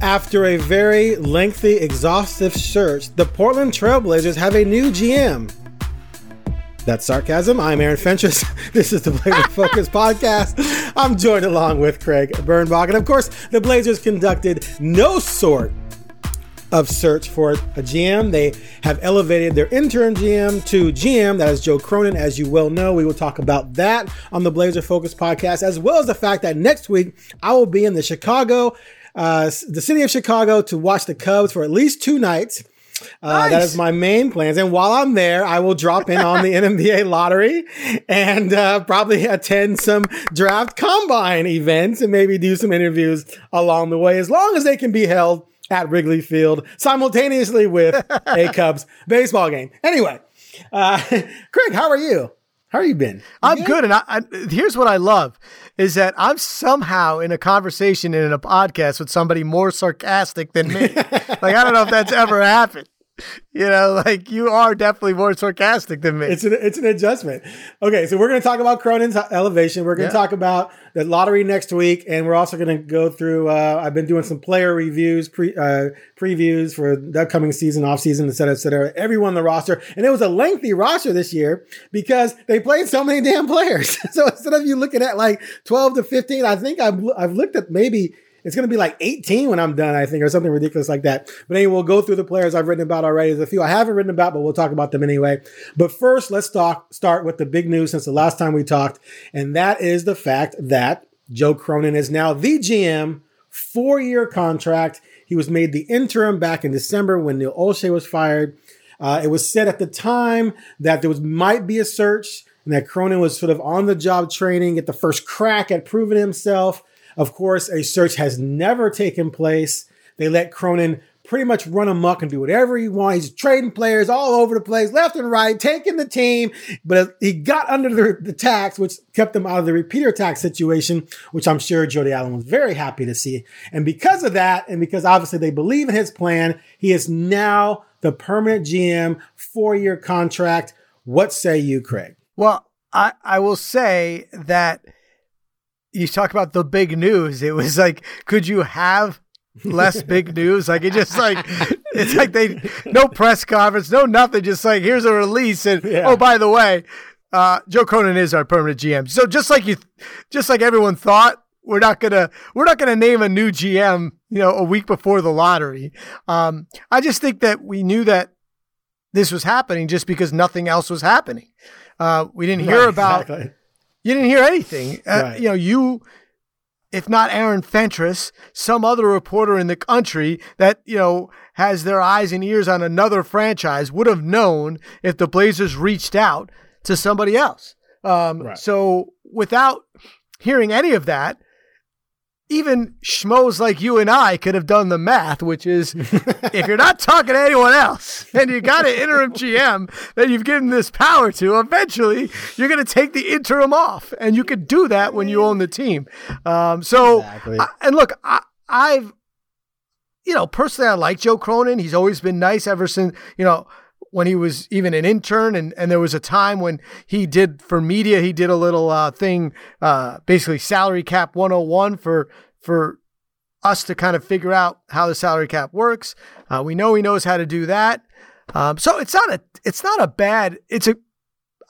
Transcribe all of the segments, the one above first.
After a very lengthy, exhaustive search, the Portland Trailblazers have a new GM. That's sarcasm. I'm Aaron Fentress. This is the Blazer Focus podcast. I'm joined along with Craig Birnbach. And of course, the Blazers conducted no sort of search for a GM. They have elevated their interim GM to GM. That is Joe Cronin, as you well know. We will talk about that on the Blazer Focus podcast, as well as the fact that next week I will be in the Chicago, uh, the city of Chicago, to watch the Cubs for at least two nights. Uh, Nice. That is my main plans. And while I'm there, I will drop in on the NBA lottery and uh, probably attend some draft combine events and maybe do some interviews along the way, as long as they can be held at Wrigley Field simultaneously with a Cubs baseball game. Anyway, uh, Craig, how are you? How you been? I'm good, and I, I, here's what I love is that I'm somehow in a conversation and in a podcast with somebody more sarcastic than me. like I don't know if that's ever happened. You know, like you are definitely more sarcastic than me. It's an it's an adjustment. Okay, so we're going to talk about Cronin's elevation. We're going to Yeah. talk about the lottery next week, and we're also going to go through. Uh, I've been doing some player reviews, pre uh, previews for the upcoming season, off season, et cetera, et cetera. Everyone on the roster, and it was a lengthy roster this year because they played so many damn players. so instead of you looking at like twelve to fifteen, I think I've I've looked at maybe. It's going to be like 18 when I'm done, I think, or something ridiculous like that. But anyway, we'll go through the players I've written about already. There's a few I haven't written about, but we'll talk about them anyway. But first, let's talk, start with the big news since the last time we talked. And that is the fact that Joe Cronin is now the GM, four year contract. He was made the interim back in December when Neil Olshey was fired. Uh, it was said at the time that there was might be a search and that Cronin was sort of on the job training, get the first crack at proving himself. Of course, a search has never taken place. They let Cronin pretty much run amok and do whatever he wants. He's trading players all over the place, left and right, taking the team. But he got under the, the tax, which kept him out of the repeater tax situation, which I'm sure Jody Allen was very happy to see. And because of that, and because obviously they believe in his plan, he is now the permanent GM, four year contract. What say you, Craig? Well, I, I will say that you talk about the big news. It was like, could you have less big news? Like it just like it's like they no press conference, no nothing. Just like here's a release, and Yeah. oh by the way, uh, Joe Cronin is our permanent GM. So just like you, just like everyone thought, we're not gonna we're not gonna name a new GM. You know, a week before the lottery. Um, I just think that we knew that this was happening just because nothing else was happening. Uh, we didn't hear Right, about exactly. You didn't hear anything. Uh, You know, you, if not Aaron Fentress, some other reporter in the country that, you know, has their eyes and ears on another franchise would have known if the Blazers reached out to somebody else. Um, Right. So without hearing any of that, even schmoes like you and I could have done the math, which is if you're not talking to anyone else and you got an interim GM that you've given this power to, eventually you're going to take the interim off. And you could do that when you own the team. Um, so, Exactly. I- and look, I, I've, you know, personally, I like Joe Cronin. He's always been nice ever since, you know, when he was even an intern and, and there was a time when he did for media he did a little uh, thing uh, basically salary cap 101 for for us to kind of figure out how the salary cap works uh, we know he knows how to do that um, so it's not a it's not a bad it's a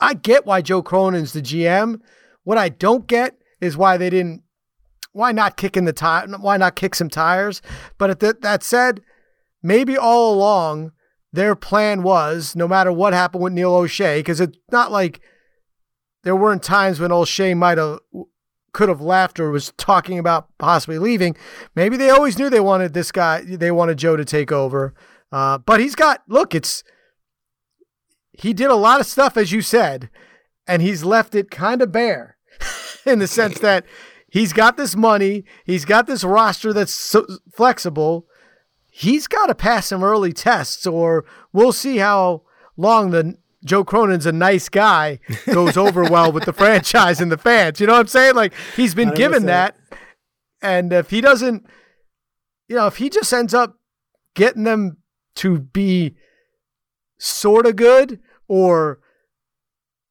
i get why joe cronin's the gm what i don't get is why they didn't why not kick in the tire? Why not kick some tires? But th- that said, maybe all along their plan was no matter what happened with Neil Olshey because it's not like there weren't times when Olshey might have could have left or was talking about possibly leaving. Maybe they always knew they wanted this guy, they wanted Joe to take over. Uh, but he's got look, it's he did a lot of stuff as you said, and he's left it kind of bare in the sense that he's got this money, he's got this roster that's so flexible. He's got to pass some early tests, or we'll see how long the Joe Cronin's a nice guy goes over well with the franchise and the fans. You know what I'm saying? Like he's been given that. And if he doesn't, you know, if he just ends up getting them to be sort of good or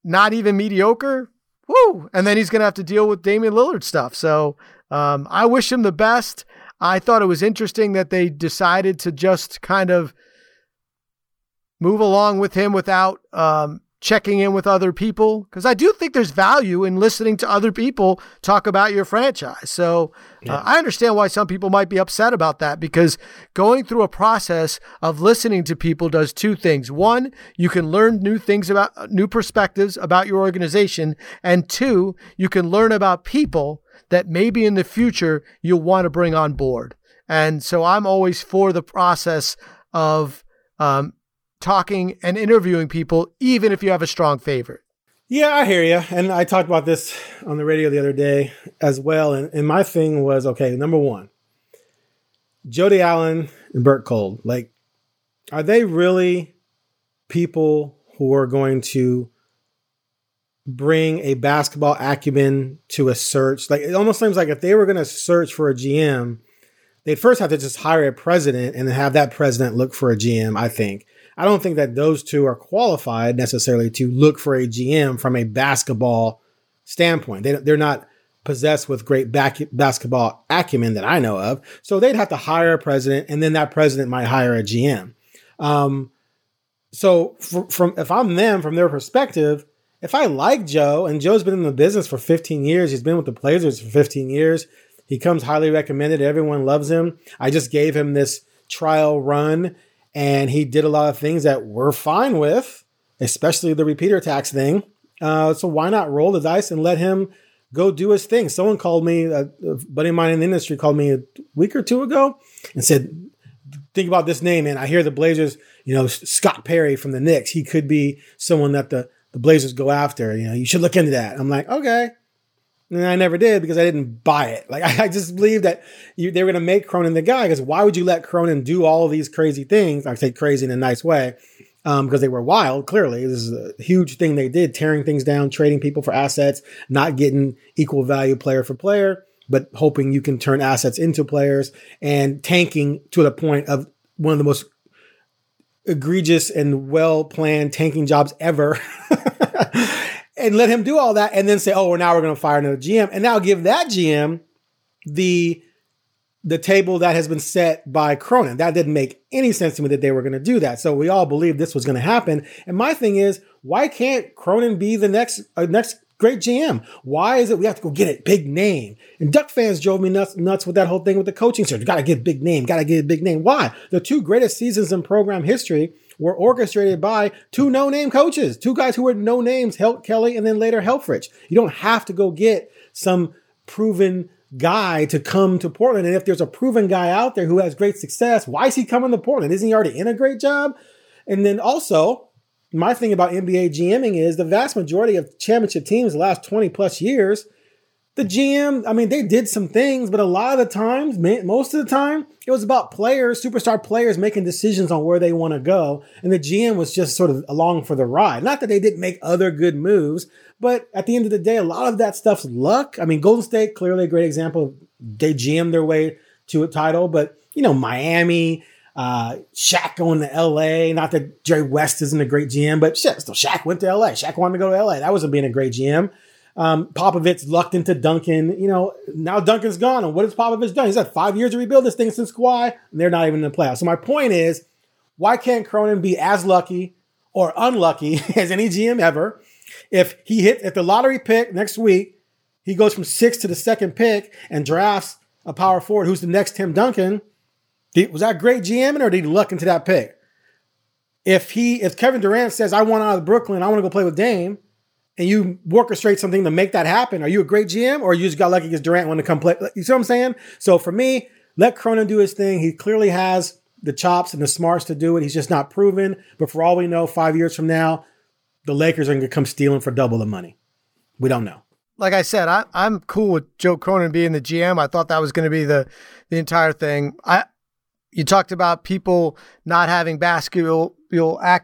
not even mediocre, woo. And then he's going to have to deal with Damian Lillard stuff. So um, I wish him the best. I thought it was interesting that they decided to just kind of move along with him without um, checking in with other people because I do think there's value in listening to other people talk about your franchise. So uh, yeah. uh, I understand why some people might be upset about that because going through a process of listening to people does two things. One, you can learn new things about uh, new perspectives about your organization, and two, you can learn about people that maybe in the future you'll want to bring on board. And so I'm always for the process of um, talking and interviewing people, even if you have a strong favorite. Yeah, I hear you. And I talked about this on the radio the other day as well. And, and my thing was okay, number one, Jody Allen and Bert Kolde, like, are they really people who are going to bring a basketball acumen to a search? Like, it almost seems like if they were going to search for a GM, they'd first have to just hire a president and then have that president look for a GM, I think. I don't think that those two are qualified necessarily to look for a GM from a basketball standpoint. They, they're not possessed with great back, basketball acumen that I know of. So they'd have to hire a president, and then that president might hire a GM. Um, so from if I'm them, from their perspective, if I like Joe, and Joe's been in the business for 15 years, he's been with the Blazers for 15 years. He comes highly recommended. Everyone loves him. I just gave him this trial run and he did a lot of things that we're fine with, especially the repeater tax thing. Uh, so why not roll the dice and let him go do his thing? Someone called me, a, a buddy of mine in the industry called me a week or two ago and said, "Think about this name, man. I hear the Blazers. You know, Scott Perry from the Knicks. He could be someone that the the Blazers go after. You know, you should look into that." I'm like, okay. And I never did because I didn't buy it. Like I just believed that you, they were going to make Cronin the guy. Because why would you let Cronin do all these crazy things? I say crazy in a nice way, um, because they were wild. Clearly, this is a huge thing they did: tearing things down, trading people for assets, not getting equal value player for player, but hoping you can turn assets into players, and tanking to the point of one of the most egregious and well planned tanking jobs ever. and let him do all that and then say, oh, well, now we're going to fire another GM. And now give that GM the the table that has been set by Cronin. That didn't make any sense to me that they were going to do that. So we all believed this was going to happen. And my thing is, why can't Cronin be the next uh, next great GM? Why is it we have to go get it big name? And Duck fans drove me nuts nuts with that whole thing with the coaching search. Got to get big name. Got to get a big name. Why? The two greatest seasons in program history were orchestrated by two no-name coaches, two guys who were no names, Helt Kelly and then later Helfrich. You don't have to go get some proven guy to come to Portland. And if there's a proven guy out there who has great success, why is he coming to Portland? Isn't he already in a great job? And then also, my thing about NBA GMing is the vast majority of championship teams the last 20 plus years the GM, I mean, they did some things, but a lot of the times, most of the time, it was about players, superstar players making decisions on where they want to go. And the GM was just sort of along for the ride. Not that they didn't make other good moves, but at the end of the day, a lot of that stuff's luck. I mean, Golden State, clearly a great example. They GM their way to a title, but, you know, Miami, uh, Shaq going to LA. Not that Jerry West isn't a great GM, but shit, still Shaq went to LA. Shaq wanted to go to LA. That wasn't being a great GM. Um, Popovich lucked into Duncan. You know, now Duncan's gone. And what has Popovich done? He's had five years to rebuild this thing since Kawhi, and they're not even in the playoffs. So my point is, why can't Cronin be as lucky or unlucky as any GM ever? If he hit at the lottery pick next week, he goes from six to the second pick and drafts a power forward who's the next Tim Duncan. Was that great GMing or did he luck into that pick? If he, if Kevin Durant says, I want out of Brooklyn, I want to go play with Dame, and you orchestrate something to make that happen, are you a great GM or you just got lucky because Durant wanted to come play? You see what I'm saying? So for me, let Cronin do his thing. He clearly has the chops and the smarts to do it. He's just not proven. But for all we know, five years from now, the Lakers are going to come stealing for double the money. We don't know. Like I said, I, I'm cool with Joe Cronin being the GM. I thought that was going to be the the entire thing. I you talked about people not having basketball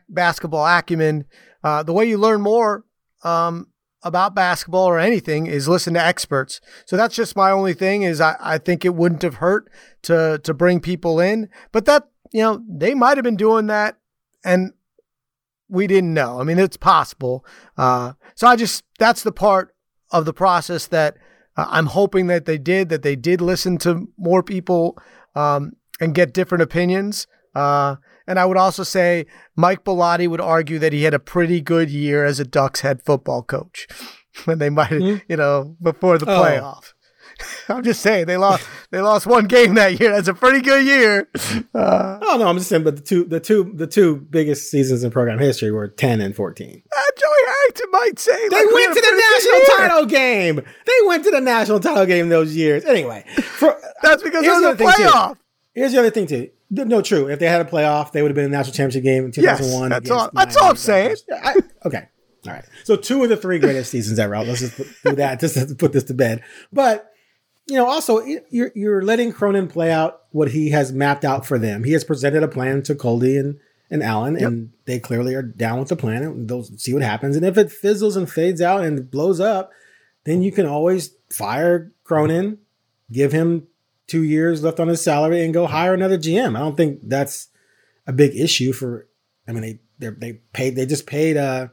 basketball acumen. Uh, the way you learn more um, about basketball or anything is listen to experts. So that's just my only thing is I, I think it wouldn't have hurt to to bring people in. But that, you know, they might have been doing that and we didn't know. I mean, it's possible. Uh, so I just that's the part of the process that uh, I'm hoping that they did, that they did listen to more people um, and get different opinions. Uh, and I would also say Mike Bellotti would argue that he had a pretty good year as a Ducks head football coach when they might, mm-hmm. you know, before the oh. playoff. I'm just saying they lost they lost one game that year. That's a pretty good year. Uh, oh no, I'm just saying, but the two the two the two biggest seasons in program history were 10 and 14. Uh, Joey Harrington might say they like went to the national title game. They went to the national title game those years. Anyway, for, that's because it was a playoff. Here's the other thing too. No, true. If they had a playoff, they would have been in the national championship game in 2001. Yes, that's all. That's all I'm saying. I, okay. All right. So two of the three greatest seasons ever. Let's just do that. Just to put this to bed. But you know, also you're you're letting Cronin play out what he has mapped out for them. He has presented a plan to Kolde and and Allen, yep. and they clearly are down with the plan. And they'll see what happens. And if it fizzles and fades out and blows up, then you can always fire Cronin, give him two years left on his salary and go hire another GM. I don't think that's a big issue for. I mean, they they paid they just paid uh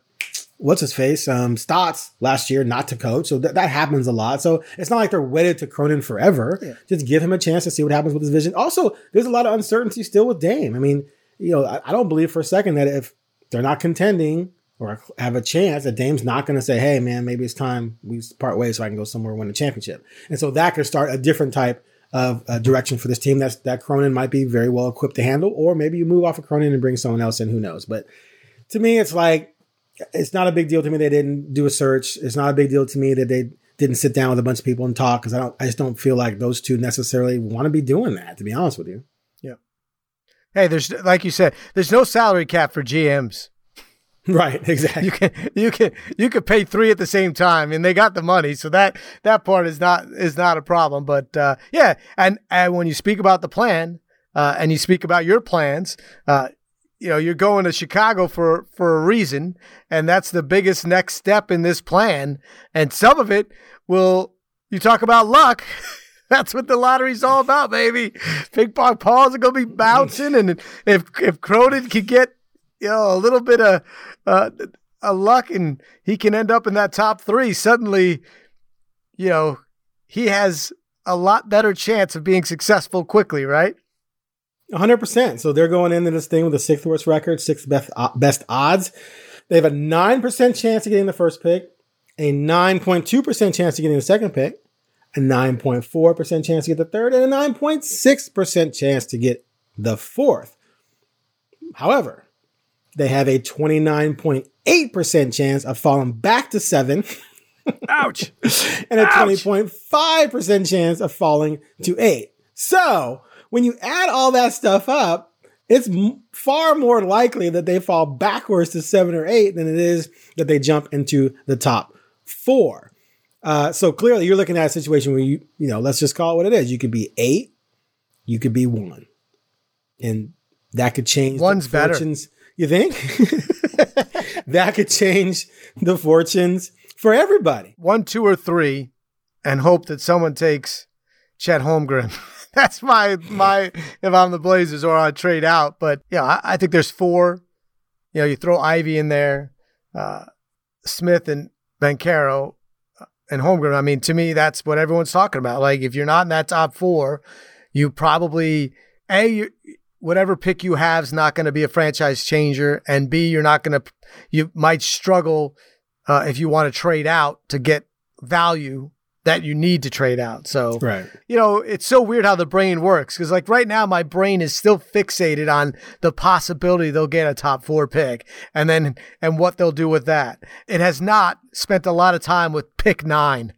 what's his face um Stotts last year not to coach, so th- that happens a lot. So it's not like they're wedded to Cronin forever. Yeah. Just give him a chance to see what happens with his vision. Also, there's a lot of uncertainty still with Dame. I mean, you know, I, I don't believe for a second that if they're not contending or have a chance that Dame's not going to say, "Hey, man, maybe it's time we part ways so I can go somewhere win a championship." And so that could start a different type of uh, direction for this team that's, that Cronin might be very well equipped to handle, or maybe you move off of Cronin and bring someone else in. Who knows? But to me, it's like it's not a big deal to me they didn't do a search. It's not a big deal to me that they didn't sit down with a bunch of people and talk because I don't. I just don't feel like those two necessarily want to be doing that. To be honest with you. Yeah. Hey, there's like you said, there's no salary cap for GMs. Right, exactly. You can you can you could pay three at the same time, and they got the money, so that that part is not is not a problem. But uh, yeah, and and when you speak about the plan, uh, and you speak about your plans, uh, you know you're going to Chicago for for a reason, and that's the biggest next step in this plan. And some of it will you talk about luck. That's what the lottery's all about, baby. Big Paw Paws are gonna be bouncing, and if if Cronin can get you know, a little bit of uh, a luck and he can end up in that top three, suddenly, you know, he has a lot better chance of being successful quickly, right? 100%. So they're going into this thing with a sixth worst record, sixth best, uh, best odds. They have a 9% chance of getting the first pick, a 9.2% chance of getting the second pick, a 9.4% chance to get the third, and a 9.6% chance to get the fourth. However, they have a 29.8% chance of falling back to seven. Ouch. and a 20.5% chance of falling to eight. So when you add all that stuff up, it's m- far more likely that they fall backwards to seven or eight than it is that they jump into the top four. Uh, so clearly, you're looking at a situation where you, you know, let's just call it what it is. You could be eight, you could be one, and that could change. One's fortunes. better. You think? that could change the fortunes for everybody. One, two, or three, and hope that someone takes Chet Holmgren. That's my my if I'm the Blazers or I trade out. But yeah, I, I, think there's four. You know, you throw Ivey in there, uh, Smith and Banchero uh, and Holmgren. I mean, to me, that's what everyone's talking about. Like, if you're not in that top four, you probably a you whatever pick you have is not going to be a franchise changer, and B, you're not going to, you might struggle uh, if you want to trade out to get value that you need to trade out. So, Right. you know, it's so weird how the brain works because, like, right now, my brain is still fixated on the possibility they'll get a top four pick and then and what they'll do with that. It has not spent a lot of time with pick nine.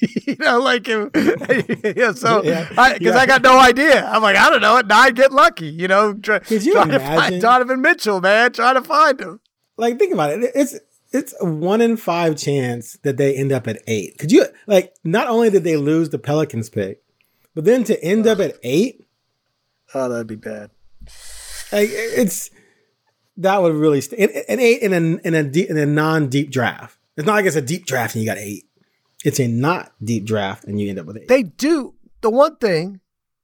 you know, like, yeah, so Yeah. because Yeah. I got no idea. I'm like, I don't know. At nine, get lucky. You know, try, Could you trying to find Donovan Mitchell, man, trying to find him. Like think about it. It's it's a one in five chance that they end up at eight. Could you like not only did they lose the Pelicans pick, but then to end up at eight, Oh, that'd be bad. like it's that would really st- an, eight in a in a deep, in a non deep draft. It's not like it's a deep draft and you got eight. It's a not deep draft and you end up with eight. They do the one thing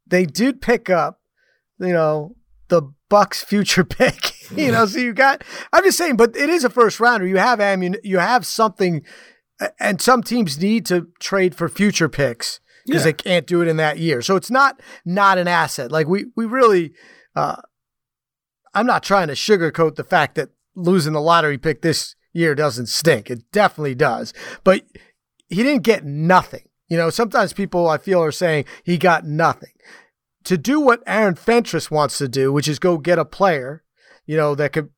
they did pick up, you know, the Bucks future pick. you know, so you got I'm just saying, but it is a first rounder. You have ammun you have something and some teams need to trade for future picks because Yeah. they can't do it in that year. So it's not not an asset. Like we we really uh I'm not trying to sugarcoat the fact that losing the lottery pick this year doesn't stink. It definitely does. But he didn't get nothing. You know, sometimes people I feel are saying he got nothing. To do what Aaron Fentress wants to do, which is go get a player, you know, that could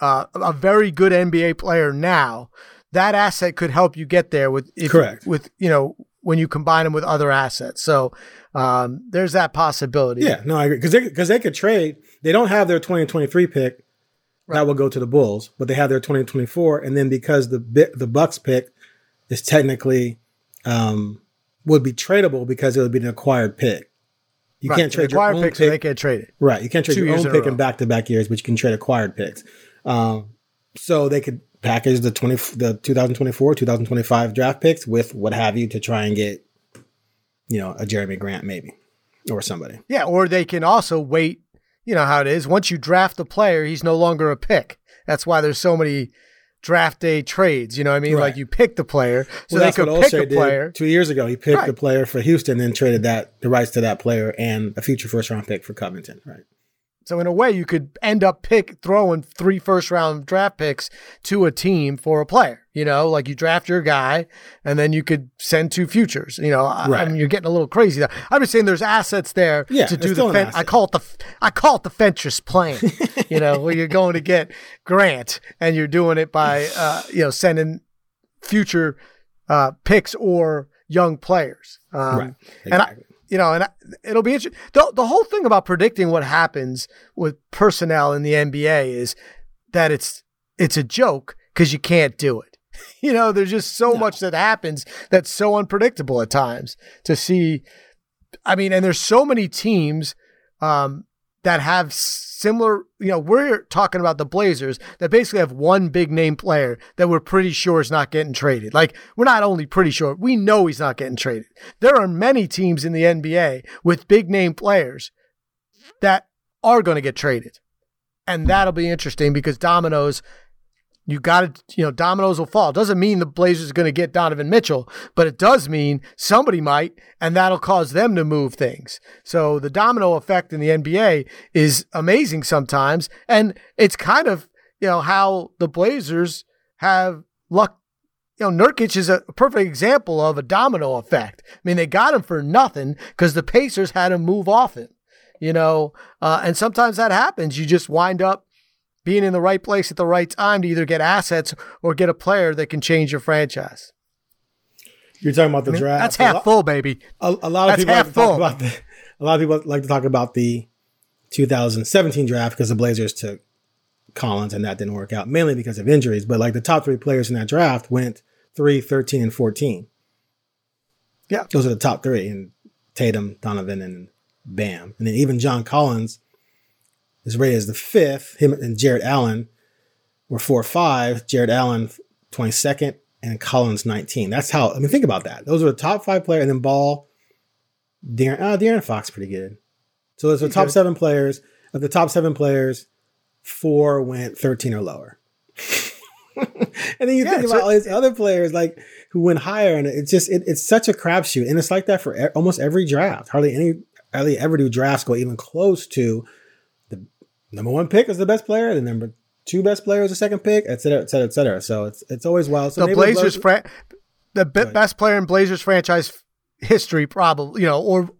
uh, a very good NBA player now, that asset could help you get there with if, Correct. with you know when you combine them with other assets. So um, there's that possibility. Yeah, no, I agree because they because they could trade. They don't have their 2023 pick right. that will go to the Bulls, but they have their 2024, and then because the the Bucks pick is technically um, would be tradable because it would be an acquired pick. You Right, can't trade your acquired own picks, so pick. they can't trade it. Right. You can't trade Two your own pick in back to back years, but you can trade acquired picks. Um, so they could package the 20, the 2024, 2025 draft picks with what have you to try and get, you know, a Jerami Grant maybe or somebody. Yeah, or they can also wait. You know how it is. Once you draft a player, he's no longer a pick. That's why there's so many draft day trades. You know what I mean? Right. Like you pick the player, so Well, they could pick Olshey a player. two years ago. He picked Right. a player for Houston, then traded that the rights to that player and a future first round pick for Covington. Right. So in a way, you could end up pick throwing three first round draft picks to a team for a player. You know, like you draft your guy, and then you could send two futures. You know, I, I mean, you're getting a little crazy. There. I'm just saying, there's assets there Yeah, to do the. Fen- I call it the. I call it the Fentress plan. you know, where you're going to get Grant, and you're doing it by, uh, you know, sending future uh, picks or young players. Um, right. and I, you know, and I, it'll be interesting. The, the whole thing about predicting what happens with personnel in the NBA is that it's it's a joke because you can't do it. You know, there's just so much that happens that's so unpredictable at times to see. I mean, and there's so many teams um, that have similar. You know, we're talking about the Blazers that basically have one big name player that we're pretty sure is not getting traded. Like we're not only pretty sure, we know he's not getting traded. There are many teams in the NBA with big name players that are going to get traded, and that'll be interesting because dominoes. You got to, you know, dominoes will fall. Doesn't mean the Blazers are going to get Donovan Mitchell, but it does mean somebody might, and that'll cause them to move things. So the domino effect in the NBA is amazing sometimes, and it's kind of, you know, how the Blazers have luck. You know, Nurkic is a perfect example of a domino effect. I mean, they got him for nothing because the Pacers had him move off him. You know, uh, and sometimes that happens. You just wind up being in the right place at the right time to either get assets or get a player that can change your franchise. You're talking about the I mean, draft. that's half lot- full, baby. a, a lot of That's people like half to talk full. about the a lot of people like to talk about the 2017 draft because the Blazers took Collins and that didn't work out mainly because of injuries. But like the top three players in that draft went 3, 13, and 14. Yeah. Those are the top three. And Tatum, Donovan, and Bam. And then even John Collins is rated as the fifth. Him and Jarrett Allen were 4 or 5. Jarrett Allen 22nd and Collins 19. That's how, I mean, think about that. Those are the top five players. And then Ball, De'Aaron, oh, De'Aaron Fox, pretty good. So those are the top seven players. Of the top seven players, four went 13 or lower. and then you Yeah, think about all these other players like who went higher, and it's just it, it's such a crapshoot, and it's like that for e- almost every draft. Hardly any, hardly ever do drafts go even close to number one pick is the best player, the number two best player is the second pick, et cetera, et cetera, et cetera. So it's it's always wild. So the Blazers, the be- best player in Blazers franchise history, probably, you know, or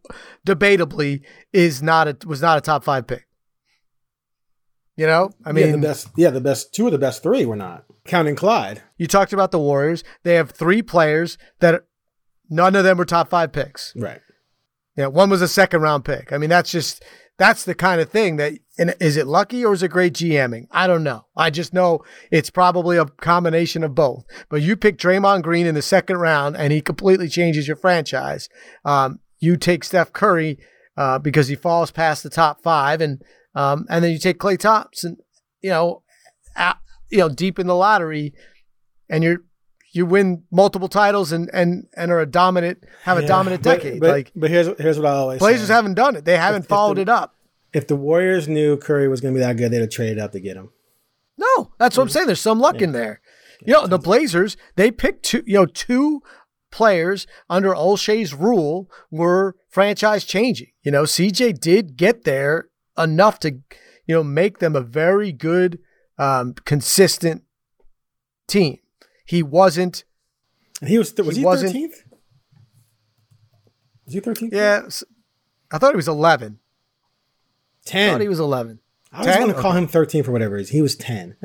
debatably, is not a was not a top five pick. You know, I mean, yeah, the best, yeah, the best two of the best three were not counting Clyde. You talked about the Warriors; they have three players that none of them were top five picks. Right. Yeah, one was a second round pick. I mean, that's just that's the kind of thing that and is it lucky or is it great GMing? I don't know. I just know it's probably a combination of both. But you pick Draymond Green in the second round and he completely changes your franchise. Um, you take Steph Curry uh, because he falls past the top five, and um, and then you take Klay Thompson, you know, at, you know, deep in the lottery, and you're you win multiple titles and and and are a dominant have a dominant decade. But, like but here's here's what I always Blazers say. haven't done it. They haven't if followed the- it up. If the Warriors knew Curry was going to be that good, they'd have traded up to get him. No, that's what I'm saying. There's some luck in there. You know, the Blazers, they picked two, you know, two players under Olshey's rule were franchise changing. You know, CJ did get there enough to, you know, make them a very good, um, consistent team. He wasn't, And he was th- was He thirteenth? Was he thirteenth? yeah, I thought he was 11. I ten. thought he was 11. I was going to call him thirteen for whatever reason. He was ten.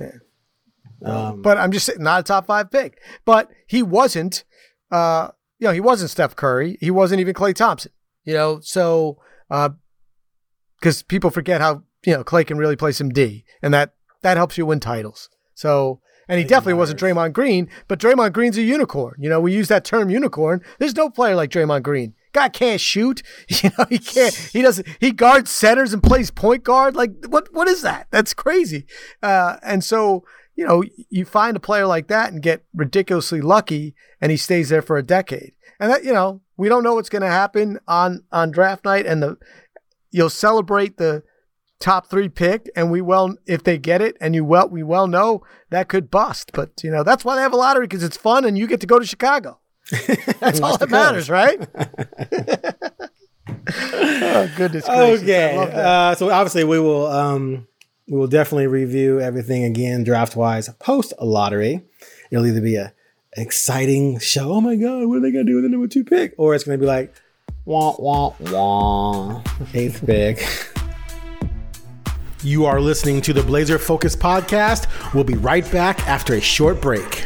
Um, But I'm just saying, not a top five pick. But he wasn't, uh, you know, he wasn't Steph Curry. He wasn't even Klay Thompson. You know, so because people forget how you know Klay can really play some D, and that that helps you win titles. So. And he definitely wasn't Draymond Green, but Draymond Green's a unicorn. You know, we use that term unicorn. There's no player like Draymond Green. Guy can't shoot. You know, he can't. He doesn't. He guards centers and plays point guard. Like what? What is that? That's crazy. Uh, and so you know, you find a player like that and get ridiculously lucky, and he stays there for a decade. And that you know, we don't know what's going to happen on on draft night, and the you'll celebrate the top three pick, and we well if they get it, and you well we well know that could bust. But you know, that's why they have a lottery because it's fun, and you get to go to Chicago. That's all that matters, right? oh goodness gracious! I okay. love that. Uh, so obviously we will um, we will definitely review everything again draft wise post lottery. It'll either be a exciting show. Oh my god, what are they gonna do with the number two pick? Or it's gonna be like wah wah wah eighth pick. You are listening to the Blazer Focus podcast. We'll be right back after a short break.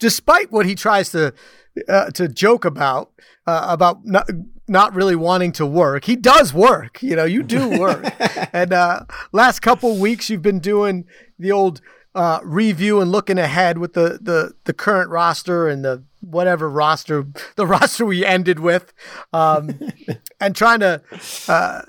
Despite what he tries to uh, to joke about uh, about not not really wanting to work, he does work. You know, you do work. and uh, last couple weeks, you've been doing the old uh, review and looking ahead with the the the current roster and the whatever roster the roster we ended with, um, and trying to. Uh,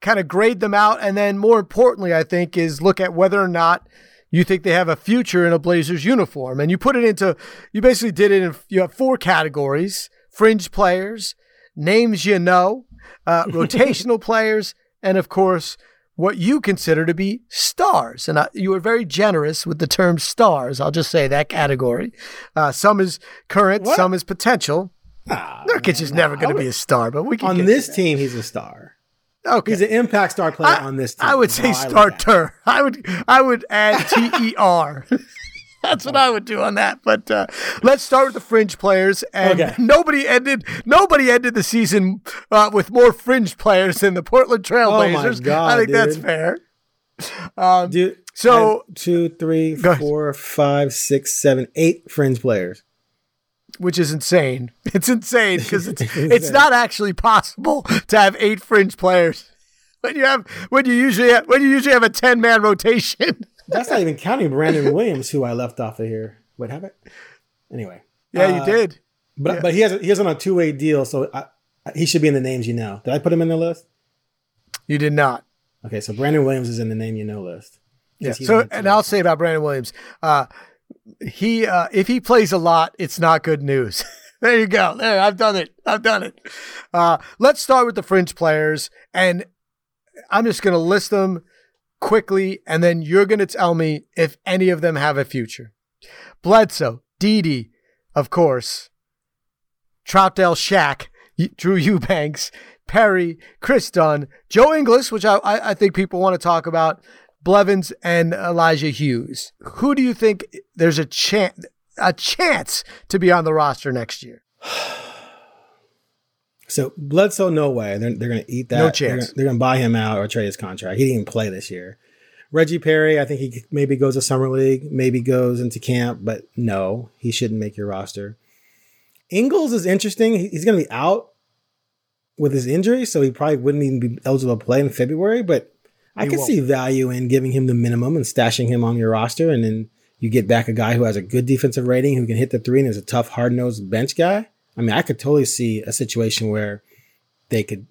kind of grade them out and then more importantly i think is look at whether or not you think they have a future in a Blazers uniform. And you put it into, you basically did it in, you have four categories fringe players, names you know, uh, rotational players, and of course, what you consider to be stars. And uh, you were very generous with the term stars. I'll just say that category. Uh, some is current, What? some is potential. Nah, Nurkic is never going to be a star, but we can on this team, he's a star. Okay. He's an impact star player I, on this team. I would say how I look at it. starter. I would I would add T E R. That's what I would do on that. But uh, let's start with the fringe players. And Okay. nobody ended nobody ended the season uh, with more fringe players than the Portland Trailblazers. Oh God, I think that's fair. Um, Dude, So- two, three, four, five, six, seven, eight fringe players. Which is insane. It's insane because it's it's not actually possible to have eight fringe players when you have when you usually have, when you usually have a ten man rotation. That's not even counting Brandon Williams, who I left off of here. What happened? Anyway, Yeah, Uh, you did. but but he has he has on a two way deal, so I, I- he should be in the names you know. Did I put him in the list? You did not. Okay, so Brandon Williams is in the name you know list. Yeah. So, and I'll say about Brandon Williams, uh, he uh, if he plays a lot, it's not good news. there you go. There, I've done it. I've done it. Uh, let's start with the fringe players, and I'm just going to list them quickly, and then you're going to tell me if any of them have a future. Bledsoe, Didi, of course, Troutdale Shack, Drew Eubanks, Perry, Kris Dunn, Joe Ingles, which I, I think people want to talk about, Blevins, and Elijah Hughes. Who do you think there's a chance a chance to be on the roster next year? So Bledsoe, no way. They're, they're going to eat that. No chance. They're, they're going to buy him out or trade his contract. He didn't even play this year. Reggie Perry, I think he maybe goes to summer league, maybe goes into camp, but no, he shouldn't make your roster. Ingles is interesting. He's going to be out with his injury, so he probably wouldn't even be eligible to play in February. But I can see value in giving him the minimum and stashing him on your roster, and then you get back a guy who has a good defensive rating, who can hit the three, and is a tough, hard nosed bench guy. I mean, I could totally see a situation where they could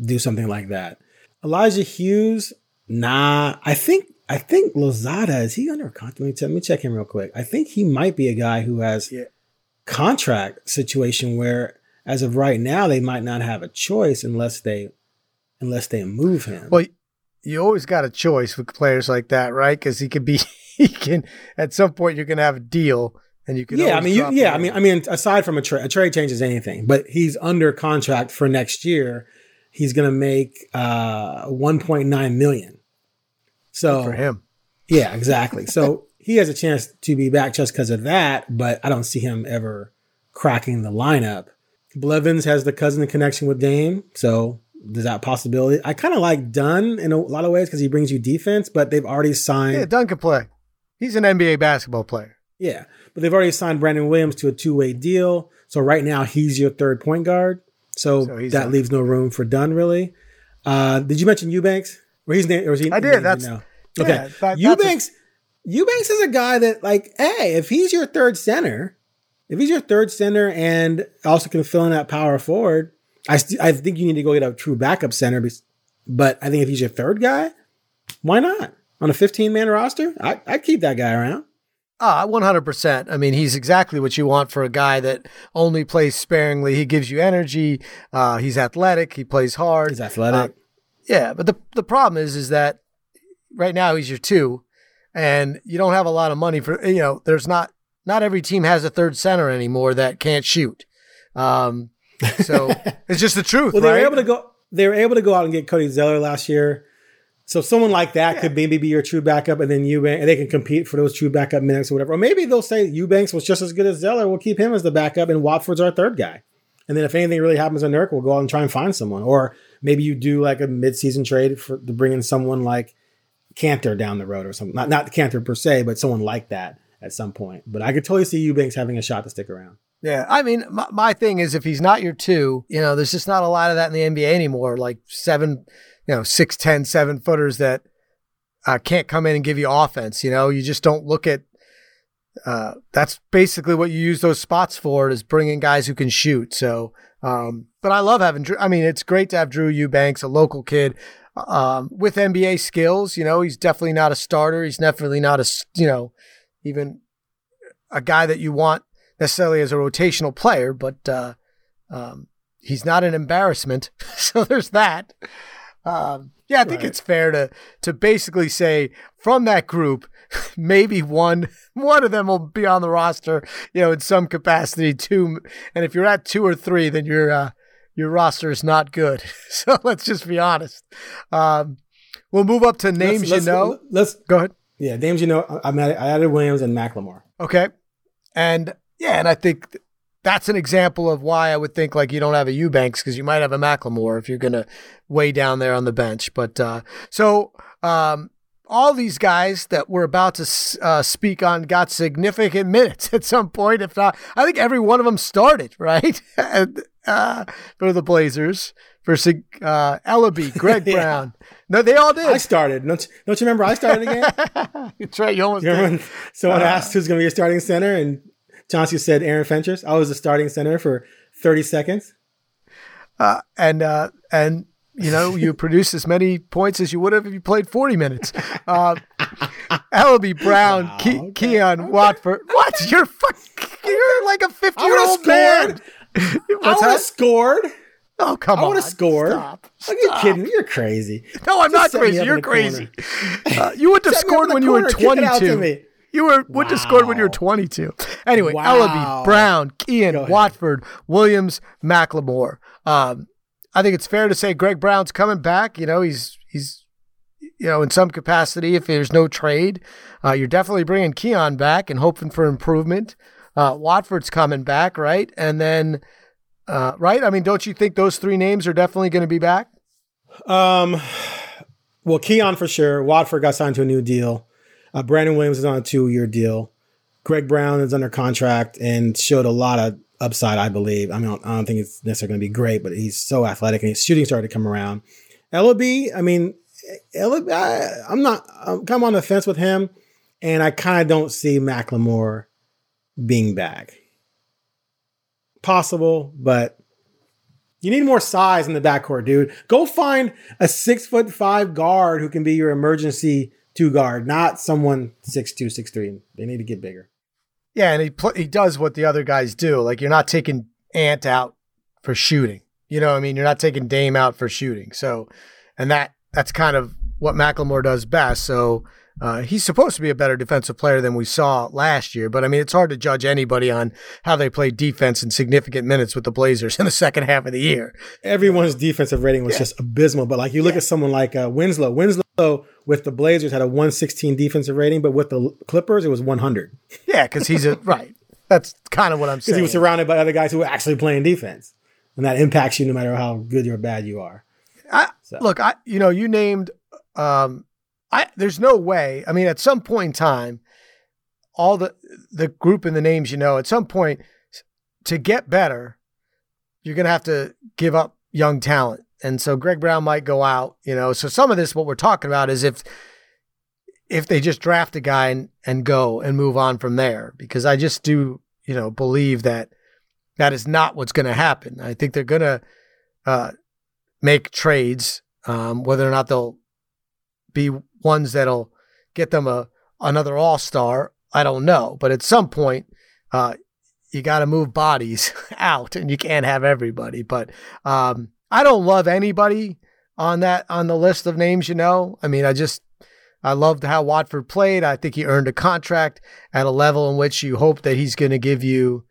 do something like that. Elijah Hughes, nah. I think I think Louzada is he under contract? Let me, let me check him real quick. I think he might be a guy who has yeah. contract situation where, as of right now, they might not have a choice unless they unless they move him. Well, you always got a choice with players like that, right? Because he could be he can at some point you're going to have a deal and you can yeah, I mean, you, yeah, I mean, I mean, aside from a trade, a trade changes anything, but he's under contract for next year. He's going to make uh, 1.9 million. So Good for him, yeah, exactly. so he has a chance to be back just because of that, but I don't see him ever cracking the lineup. Blevins has the cousin connection with Dame, so there's that possibility. I kind of like Dunn in a lot of ways because he brings you defense, but they've already signed. Yeah, Dunn can play. He's an NBA basketball player. Yeah, but they've already signed Brandon Williams to a two way deal. So right now he's your third point guard. So, so that leaves no room for Dunn really. Uh, did you mention Eubanks? Or he's or he, I did. That's no. Okay. Yeah, that, Eubanks. A- Eubanks is a guy that like, hey, if he's your third center, if he's your third center and also can fill in that power forward, I st- I think you need to go get a true backup center. But I think if he's your third guy, why not on a 15 man roster? I, I'd keep that guy around. Ah, 100%. I mean, he's exactly what you want for a guy that only plays sparingly. He gives you energy. Uh, he's athletic. He plays hard. He's athletic. Uh, yeah, but the the problem is is that right now he's your two, and you don't have a lot of money for you know. There's not not every team has a third center anymore that can't shoot. Um, so it's just the truth. Well, they right? were able to go. They were able to go out and get Cody Zeller last year. So someone like that yeah. could maybe be your true backup, and then Eubanks, and they can compete for those true backup minutes or whatever. Or maybe they'll say Eubanks was just as good as Zeller. We'll keep him as the backup, and Watford's our third guy. And then if anything really happens in Nurk, we'll go out and try and find someone. Or maybe you do like a mid-season trade for to bring in someone like Kanter down the road or something. Not not Kanter per se, but someone like that at some point. But I could totally see Eubanks having a shot to stick around. Yeah, I mean, my, my thing is if he's not your two, you know, there's just not a lot of that in the NBA anymore. Like seven, you know, six, ten, seven footers that uh, can't come in and give you offense. You know, you just don't look at. Uh, that's basically what you use those spots for is bringing guys who can shoot. So, um, but I love having Drew. I mean, it's great to have Drew Eubanks, a local kid, um, with NBA skills. You know, he's definitely not a starter. He's definitely not a, you know, even a guy that you want necessarily as a rotational player, but uh, um, he's not an embarrassment. so there's that. Um, yeah, I think right. it's fair to to basically say from that group, maybe one one of them will be on the roster, you know, in some capacity. Two, and if you're at two or three, then your uh, your roster is not good. So let's just be honest. Um, we'll move up to names let's, you know. Let's go ahead. Yeah, names you know. I added Williams and Mclemore. Okay, and yeah, and I think that's an example of why I would think like you don't have a Eubanks because you might have a Mclemore if you're going to way down there on the bench. But uh, so um, all these guys that we're about to uh, speak on got significant minutes at some point. If not, I think every one of them started right uh, for the Blazers. For uh, Elleby, Greg yeah. Brown. No, they all did. I started. Don't you, don't you remember I started again? That's right. You almost you did. someone uh, asked who's going to be your starting center and Chauncey said Aaron Fentress. I was the starting center for 30 seconds. Uh, and uh, and you know, you produce as many points as you would have if you played 40 minutes. Uh, Elleby Brown, wow, Ke- okay, Keon okay. Watford. What? You're fuck. You're like a 50 year old man. I would have scored. Oh come I on! I would have scored. Stop. Stop. Are you kidding? You're crazy. No, I'm Just not crazy. You're crazy. Uh, you would have scored when you were 22. You were would have scored when you were 22. Anyway, wow. Elleby, Brown, Keon, Watford, Williams, McLemore. Um, I think it's fair to say Greg Brown's coming back. You know, he's he's you know in some capacity. If there's no trade, uh, you're definitely bringing Keon back and hoping for improvement. Uh, Watford's coming back, right? And then, uh, right? I mean, don't you think those three names are definitely going to be back? Um, well, Keon for sure. Watford got signed to a new deal. Uh, Brandon Williams is on a two-year deal. Greg Brown is under contract and showed a lot of upside, I believe. I mean, I don't think it's necessarily going to be great, but he's so athletic and his shooting started to come around. Elleby, I mean, Elleby, I, I'm not, I'm kind of on the fence with him, and I kind of don't see McLemore being back. Possible, but you need more size in the backcourt, dude. Go find a six foot five guard who can be your emergency two guard, not someone six two, six three. They need to get bigger. Yeah, and he pl- he does what the other guys do. Like you're not taking Ant out for shooting. You know what I mean? You're not taking Dame out for shooting. So, and that that's kind of what McLemore does best. So uh, he's supposed to be a better defensive player than we saw last year, but I mean, it's hard to judge anybody on how they play defense in significant minutes with the Blazers in the second half of the year. Everyone's defensive rating was yeah. just abysmal, but like you look yeah. at someone like uh, Winslow. Winslow with the Blazers had a 116 defensive rating, but with the Clippers, it was 100. Yeah, because he's a right. That's kind of what I'm saying. Because he was surrounded by other guys who were actually playing defense, and that impacts you no matter how good or bad you are. I, so. Look, I you know you named um, I there's no way. I mean, at some point in time, all the the group and the names you know, at some point, to get better, you're gonna have to give up young talent. And so Greg Brown might go out, you know. So some of this, what we're talking about is if if they just draft a guy and, and go and move on from there, because I just do, you know, believe that that is not what's going to happen. I think they're going to uh, make trades, um, whether or not they'll be ones that'll get them a another All Star. I don't know, but at some point, uh, you got to move bodies out, and you can't have everybody. But um, I don't love anybody on that on the list of names. You know, I mean, I just I loved how Watford played. I think he earned a contract at a level in which you hope that he's going to give you,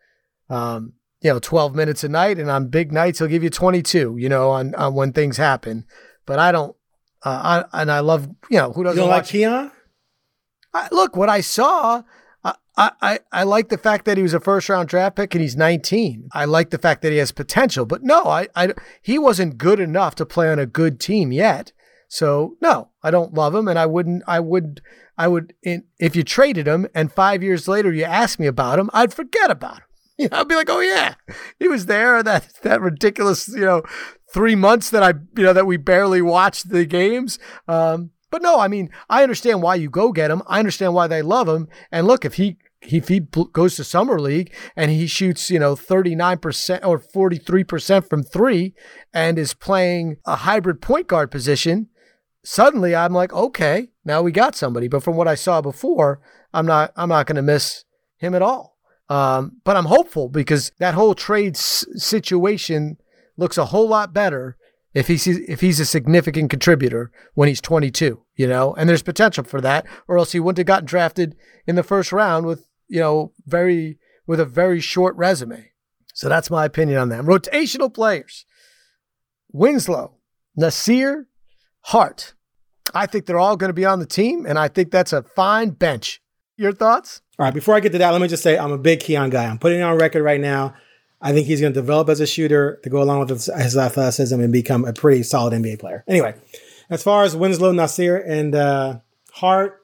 um, you know, 12 minutes a night, and on big nights he'll give you 22. You know, on, on when things happen. But I don't. Uh, I, and I love you know who doesn't you don't like Keon? I, look, what I saw, I, I, I like the fact that he was a first round draft pick and he's 19. I like the fact that he has potential, but no, I, I he wasn't good enough to play on a good team yet. So no, I don't love him, and I wouldn't. I would. I would. In, if you traded him, and five years later you asked me about him, I'd forget about him. You know, I'd be like, oh yeah, he was there. That that ridiculous, you know, three months that I, you know, that we barely watched the games. Um, but no, I mean, I understand why you go get him. I understand why they love him. And look, if he if he goes to summer league and he shoots, you know, 39% or 43% from 3 and is playing a hybrid point guard position, suddenly I'm like, okay, now we got somebody. But from what I saw before, I'm not I'm not going to miss him at all. Um, but I'm hopeful because that whole trade s- situation looks a whole lot better if he's if he's a significant contributor when he's 22, you know, and there's potential for that, or else he wouldn't have gotten drafted in the first round with you know very with a very short resume. So that's my opinion on that. Rotational players: Winslow, Nassir, Hart. I think they're all going to be on the team, and I think that's a fine bench. Your thoughts? All right. Before I get to that, let me just say I'm a big Keon guy. I'm putting it on record right now. I think he's going to develop as a shooter to go along with his, athleticism and become a pretty solid NBA player. Anyway, as far as Winslow, Nassir, and uh, Hart,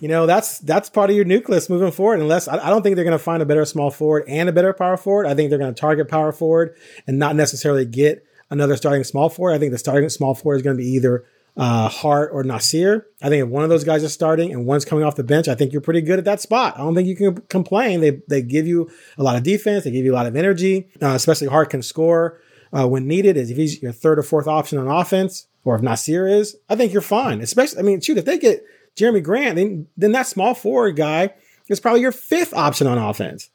you know that's that's part of your nucleus moving forward. Unless I, I don't think they're going to find a better small forward and a better power forward. I think they're going to target power forward and not necessarily get another starting small forward. I think the starting small forward is going to be either uh, Hart or Nassir. I think if one of those guys is starting and one's coming off the bench, I think you're pretty good at that spot. I don't think you can complain. They they give you a lot of defense. They give you a lot of energy. Uh, especially Hart can score. uh, when needed, is if he's your third or fourth option on offense, or if Nassir is, I think you're fine. Especially, I mean, shoot, if they get Jerami Grant, then then that small forward guy is probably your fifth option on offense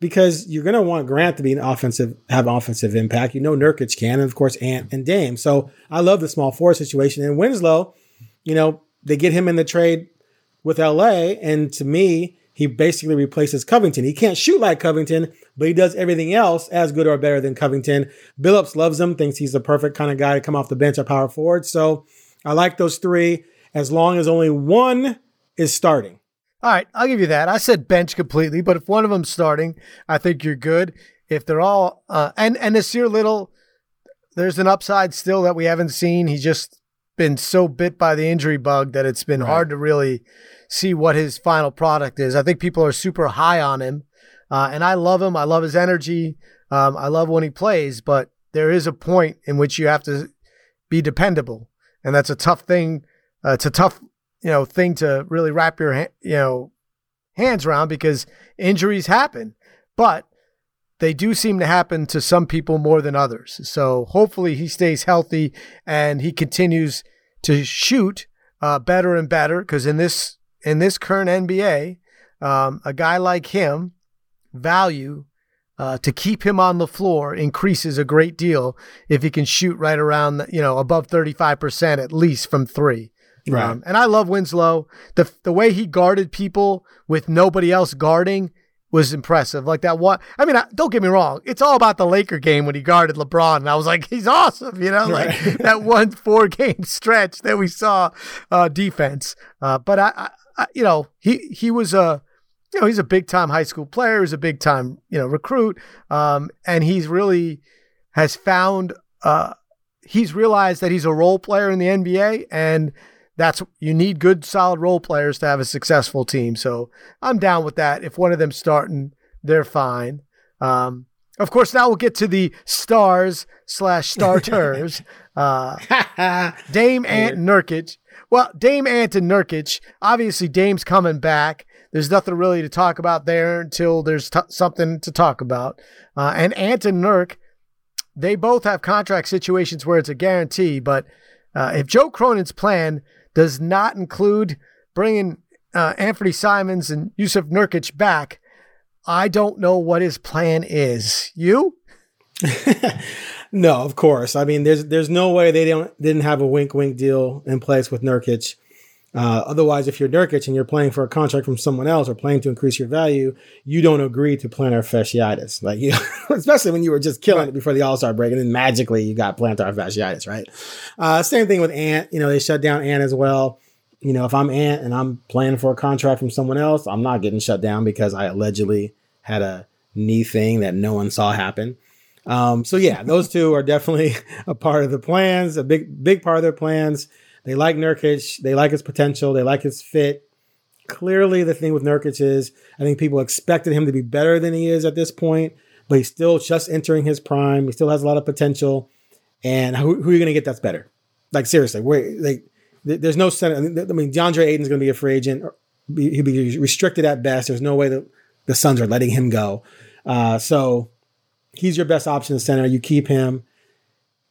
because you're going to want Grant to be an offensive, have offensive impact. You know, Nurkic can, and of course, Ant and Dame. So I love the small forward situation. And Winslow, you know, they get him in the trade with LA, and to me, he basically replaces Covington. He can't shoot like Covington, but he does everything else as good or better than Covington. Billups loves him, thinks he's the perfect kind of guy to come off the bench at power forward. So I like those three as long as only one is starting. All right, I'll give you that. I said bench completely, but if one of them's starting, I think you're good. If they're all uh, and and Nassir Little, there's an upside still that we haven't seen. He's just been so bit by the injury bug that it's been right. hard to really see what his final product is. I think people are super high on him, uh, and I love him. I love his energy. Um, I love when he plays, but there is a point in which you have to be dependable, and that's a tough thing. Uh, it's a tough, you know, thing to really wrap your, ha- you know, hands around because injuries happen, but they do seem to happen to some people more than others. So hopefully he stays healthy and he continues to shoot uh, better and better because in this in this current NBA, um, a guy like him, value uh, to keep him on the floor increases a great deal if he can shoot right around, you know, above 35% at least from three. Right. Um, and I love Winslow. The, the way he guarded people with nobody else guarding was impressive. Like that one. I mean, I, don't get me wrong. It's all about the Laker game when he guarded LeBron, and I was like, he's awesome. You know, like that one four game stretch that we saw uh, defense. Uh, but I, I, you know, he he was a. You know, he's a big time high school player. He's a big time, you know, recruit. Um, and he's really has found, uh, he's realized that he's a role player in the NBA and that's you need good solid role players to have a successful team. So I'm down with that. If one of them's starting, they're fine. Um, of course, now we'll get to the stars slash starters. uh, Dame Ant Nurkic. Well, Dame Ant and Nurkic. Obviously, Dame's coming back. There's nothing really to talk about there until there's t- something to talk about. Uh, and Ant and Nurk, they both have contract situations where it's a guarantee. But uh, if Joe Cronin's plan does not include bringing uh, Anthony Simons and Jusuf Nurkic back, I don't know what his plan is. You? no, of course. I mean, there's there's no way they don't didn't have a wink wink deal in place with Nurkic. Uh, otherwise, if you're Nurkic and you're playing for a contract from someone else or playing to increase your value, you don't agree to plantar fasciitis. Like, you, especially when you were just killing it before the All Star break, and then magically you got plantar fasciitis, right? Uh, same thing with Ant. You know, they shut down Ant as well. You know, if I'm Ant and I'm playing for a contract from someone else, I'm not getting shut down because I allegedly had a knee thing that no one saw happen. Um, so yeah, those two are definitely a part of the plans, a big, big part of their plans. They like Nurkic. They like his potential. They like his fit. Clearly, the thing with Nurkic is I think people expected him to be better than he is at this point, but he's still just entering his prime. He still has a lot of potential. And who, who are you going to get that's better? Like seriously, where like there's no center. I mean, DeAndre Ayton's going to be a free agent. He'll be restricted at best. There's no way that the Suns are letting him go. Uh, so he's your best option center. You keep him.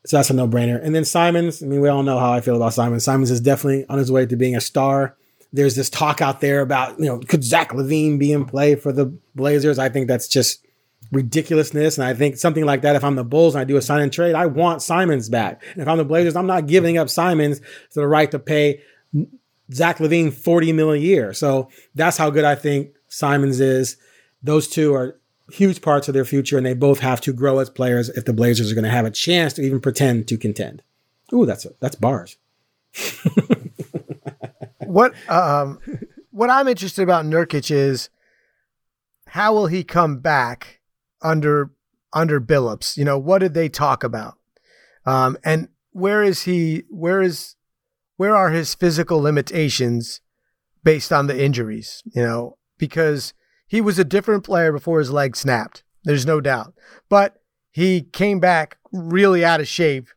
So that's a no brainer. And then Simons, I mean, we all know how I feel about Simons. Simons is definitely on his way to being a star. There's this talk out there about, you know, could Zach LaVine be in play for the Blazers? I think that's just ridiculousness. And I think something like that, if I'm the Bulls and I do a sign and trade, I want Simons back. And if I'm the Blazers, I'm not giving up Simons to the right to pay Zach LaVine 40 million a year. So that's how good I think Simons is. Those two are huge parts of their future, and they both have to grow as players if the Blazers are going to have a chance to even pretend to contend. Ooh, that's a, that's bars. what um, what I'm interested about Nurkic is how will he come back under under Billups? You know, what did they talk about? Um, and where is he? Where is where are his physical limitations based on the injuries? You know, because he was a different player before his leg snapped. There's no doubt. But he came back really out of shape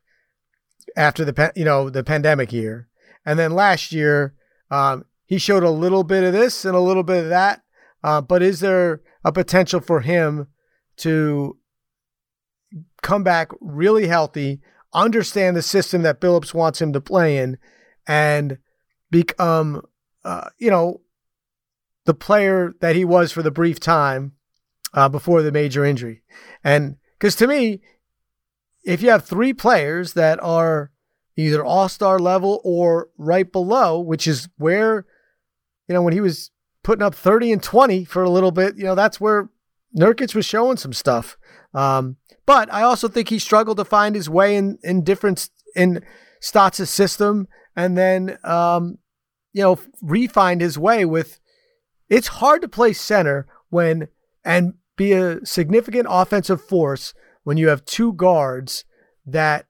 after the you know the pandemic year, and then last year um, he showed a little bit of this and a little bit of that. Uh, but is there a potential for him to come back really healthy, understand the system that Billups wants him to play in, and become, uh, you know, the player that he was for the brief time uh, before the major injury. And because to me, if you have three players that are either all star level or right below, which is where, you know, when he was putting up 30 and 20 for a little bit, you know, that's where Nurkic was showing some stuff. Um, but I also think he struggled to find his way in, in different, in Stotts' system and then, um, you know, refind his way with, it's hard to play center when, and be a significant offensive force when you have two guards that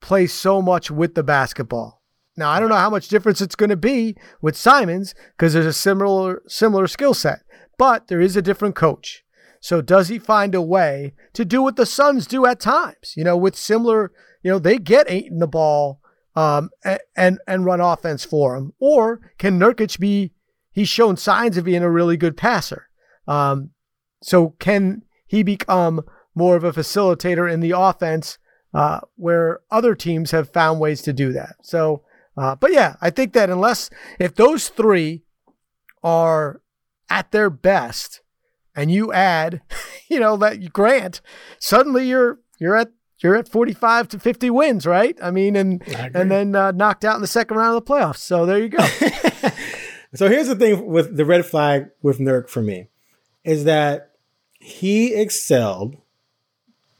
play so much with the basketball. Now, I don't know how much difference it's going to be with Simons because there's a similar similar skill set, but there is a different coach. So does he find a way to do what the Suns do at times? You know, with similar, you know, they get Ayton the ball um, and and run offense for him, or can Nurkic be? He's shown signs of being a really good passer. Um, so can he become more of a facilitator in the offense uh, where other teams have found ways to do that? So, uh, but yeah, I think that unless if those three are at their best, and you add, you know, that Grant, suddenly you're you're at you're at 45 to 50 wins, right? I mean, and and then uh, knocked out in the second round of the playoffs. So there you go. so here's the thing with the red flag with Nurk for me is that he excelled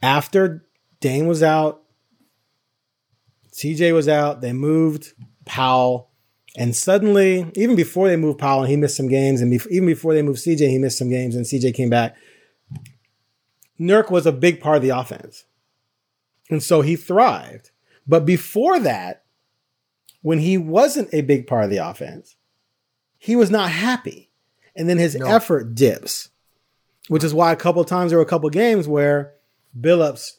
after Dame was out, CJ was out, they moved Powell, and suddenly, even before they moved Powell and he missed some games, and even before they moved CJ, he missed some games, and CJ came back. Nurk was a big part of the offense. And so he thrived. But before that, when he wasn't a big part of the offense, he was not happy. And then his no. effort dips, which is why a couple times there were a couple games where Billups,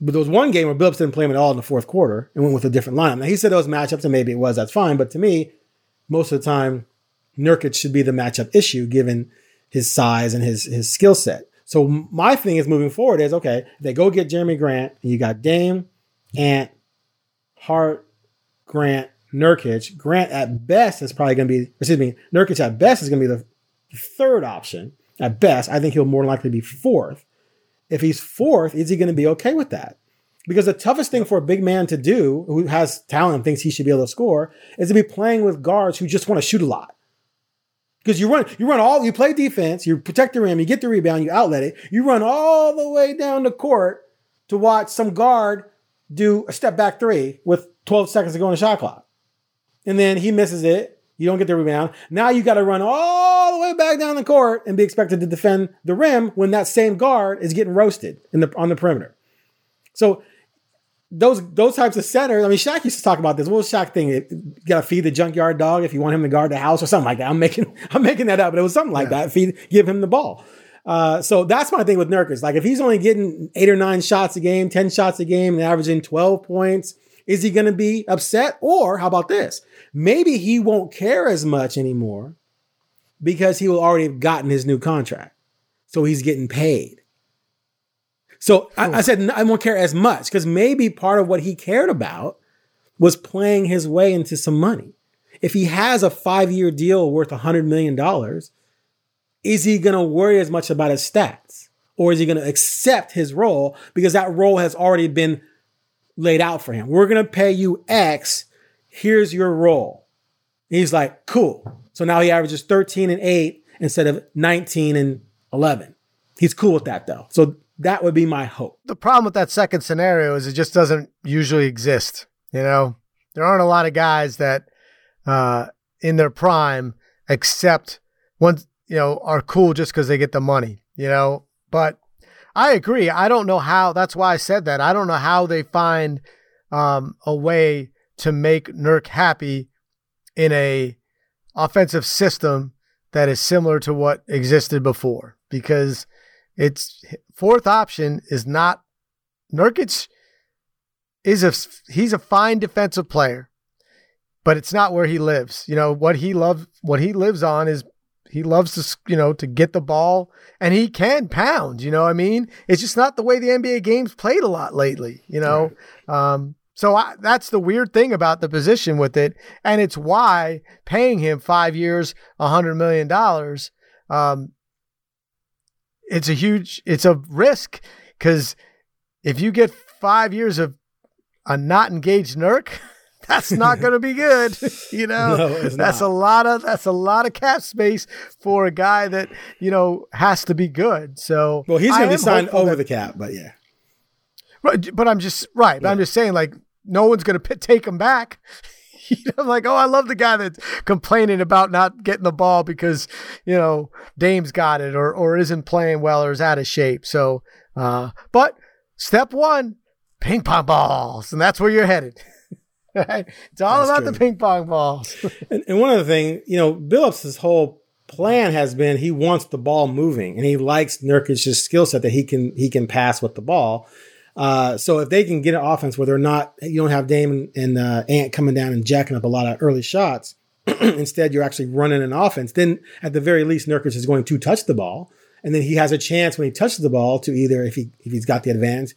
but there was one game where Billups didn't play him at all in the fourth quarter and went with a different lineup. Now he said those matchups, and maybe it was, that's fine. But to me, most of the time, Nurkic should be the matchup issue given his size and his his skill set. So my thing is moving forward is okay, they go get Jerami Grant, and you got Dame, Ant, Hart, Grant, Nurkic. Grant at best is probably going to be, excuse me, Nurkic at best is going to be the third option. At best, I think he'll more likely be fourth. If he's fourth, is he going to be okay with that? Because the toughest thing for a big man to do, who has talent and thinks he should be able to score, is to be playing with guards who just want to shoot a lot. Because you run, you run all, you play defense, you protect the rim, you get the rebound, you outlet it, you run all the way down the court to watch some guard do a step back three with 12 seconds to go in the shot clock. And then he misses it. You don't get the rebound. Now you got to run all the way back down the court and be expected to defend the rim when that same guard is getting roasted in the on the perimeter. So those those types of centers. I mean, Shaq used to talk about this. What was Shaq thing? You got to feed the junkyard dog if you want him to guard the house or something like that. I'm making I'm making that up, but it was something like yeah. that. Feed, give him the ball. Uh, so that's my thing with Nurkic. Like if he's only getting eight or nine shots a game, ten shots a game, and averaging twelve points, is he going to be upset? Or how about this? Maybe he won't care as much anymore because he will already have gotten his new contract, so he's getting paid. So I, I said I won't care as much because maybe part of what he cared about was playing his way into some money. If he has a five year deal worth a $100 million, is he going to worry as much about his stats? Or is he going to accept his role because that role has already been laid out for him? We're going to pay you X. Here's your role. And he's like, cool. So now he averages 13 and 8 instead of 19 and 11. He's cool with that though. So that would be my hope. The problem with that second scenario is it just doesn't usually exist. You know, there aren't a lot of guys that uh, in their prime accept once you know are cool just because they get the money. You know, but I agree. I don't know how. That's why I said that. I don't know how they find um, a way to make Nurk happy in a offensive system that is similar to what existed before because it's fourth option is not Nurkic is a he's a fine defensive player, but it's not where he lives. You know what he loves what he lives on is He loves to, you know, to get the ball and he can pound, you know what I mean? It's just not the way the NBA games played a lot lately, you know? Right. Um, so I, that's the weird thing about the position with it. And it's why paying him five years, a hundred million dollars, um, it's a huge, it's a risk because if you get five years of a not engaged Nurk, that's not going to be good. You know, no, that's not. a lot of that's a lot of cap space for a guy that you know has to be good. So, well, he's going to be signed over that, the cap, but yeah. Right, but I'm just right. Yeah. I'm just saying, like, no one's going to take him back. you know, like, oh, I love the guy that's complaining about not getting the ball because you know Dame's got it or or isn't playing well or is out of shape. So, uh, but step one, ping pong balls, and that's where you're headed. It's all That's about true. the ping pong balls. and, and, one other thing, you know, Billups' whole plan has been he wants the ball moving, and he likes Nurkic's skill set that he can he can pass with the ball. Uh, so if they can get an offense where they're not, you don't have Dame and, and uh, Ant coming down and jacking up a lot of early shots. Instead, you're actually running an offense. Then, at the very least, Nurkic is going to touch the ball, and then he has a chance when he touches the ball to either, if he if he's got the advantage,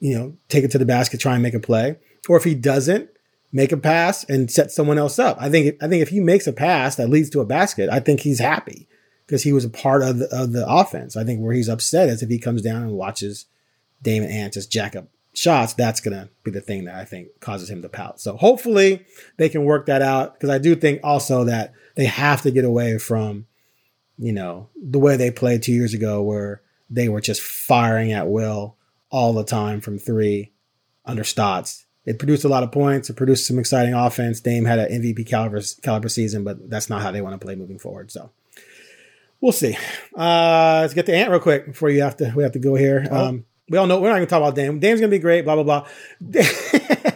you know, take it to the basket, try and make a play, or if he doesn't, make a pass and set someone else up. I think I think if he makes a pass that leads to a basket, I think he's happy because he was a part of the, of the offense. I think where he's upset is if he comes down and watches Dame and Ant just jack up shots. That's gonna be the thing that I think causes him to pout. So hopefully they can work that out because I do think also that they have to get away from you know the way they played two years ago where they were just firing at will all the time from three under Stotts it produced a lot of points. It produced some exciting offense. Dame had an MVP caliber caliber season, but that's not how they want to play moving forward. So we'll see. Uh, let's get to Ant real quick before you have to. We have to go here. Oh. Um, we all know we're not going to talk about Dame. Dame's going to be great. Blah blah blah.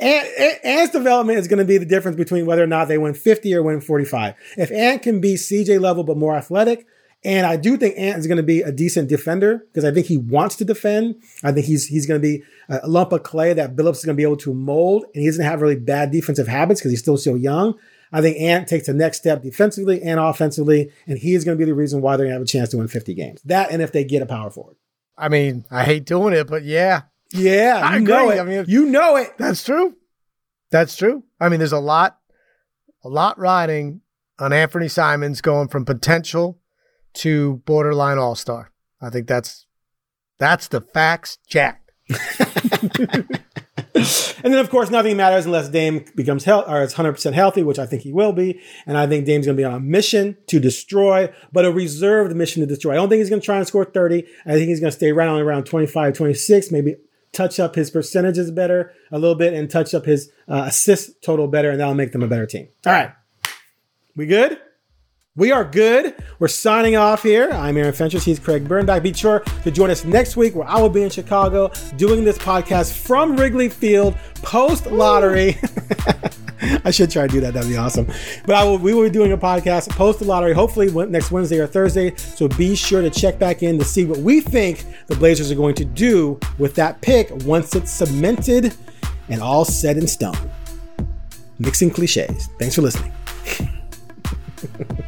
Ant, Ant's development is going to be the difference between whether or not they win 50 or win 45. If Ant can be CJ level but more athletic, and I do think Ant is going to be a decent defender because I think he wants to defend. I think he's he's going to be a lump of clay that Billups is going to be able to mold, and he doesn't have really bad defensive habits because he's still so young. I think Ant takes the next step defensively and offensively, and he is going to be the reason why they're going to have a chance to win 50 games. That and if they get a power forward. I mean, I hate doing it, but yeah. Yeah, I know it. I mean, you know it. That's true. That's true. I mean, there's a lot, a lot riding on Anthony Simons going from potential to borderline all star. I think that's that's the facts, Jack. and then, of course, nothing matters unless Dame becomes health or is 100% healthy, which I think he will be. And I think Dame's going to be on a mission to destroy, but a reserved mission to destroy. I don't think he's going to try and score 30. I think he's going to stay right on around 25, 26, maybe touch up his percentages better a little bit and touch up his uh, assist total better, and that'll make them a better team. All right. We good? We are good. We're signing off here. I'm Aaron Fentress. He's Craig Birnbach. Be sure to join us next week where I will be in Chicago doing this podcast from Wrigley Field post lottery. I should try to do that. That'd be awesome. But I will, we will be doing a podcast post the lottery, hopefully next Wednesday or Thursday. So be sure to check back in to see what we think the Blazers are going to do with that pick once it's cemented and all set in stone. Mixing cliches. Thanks for listening.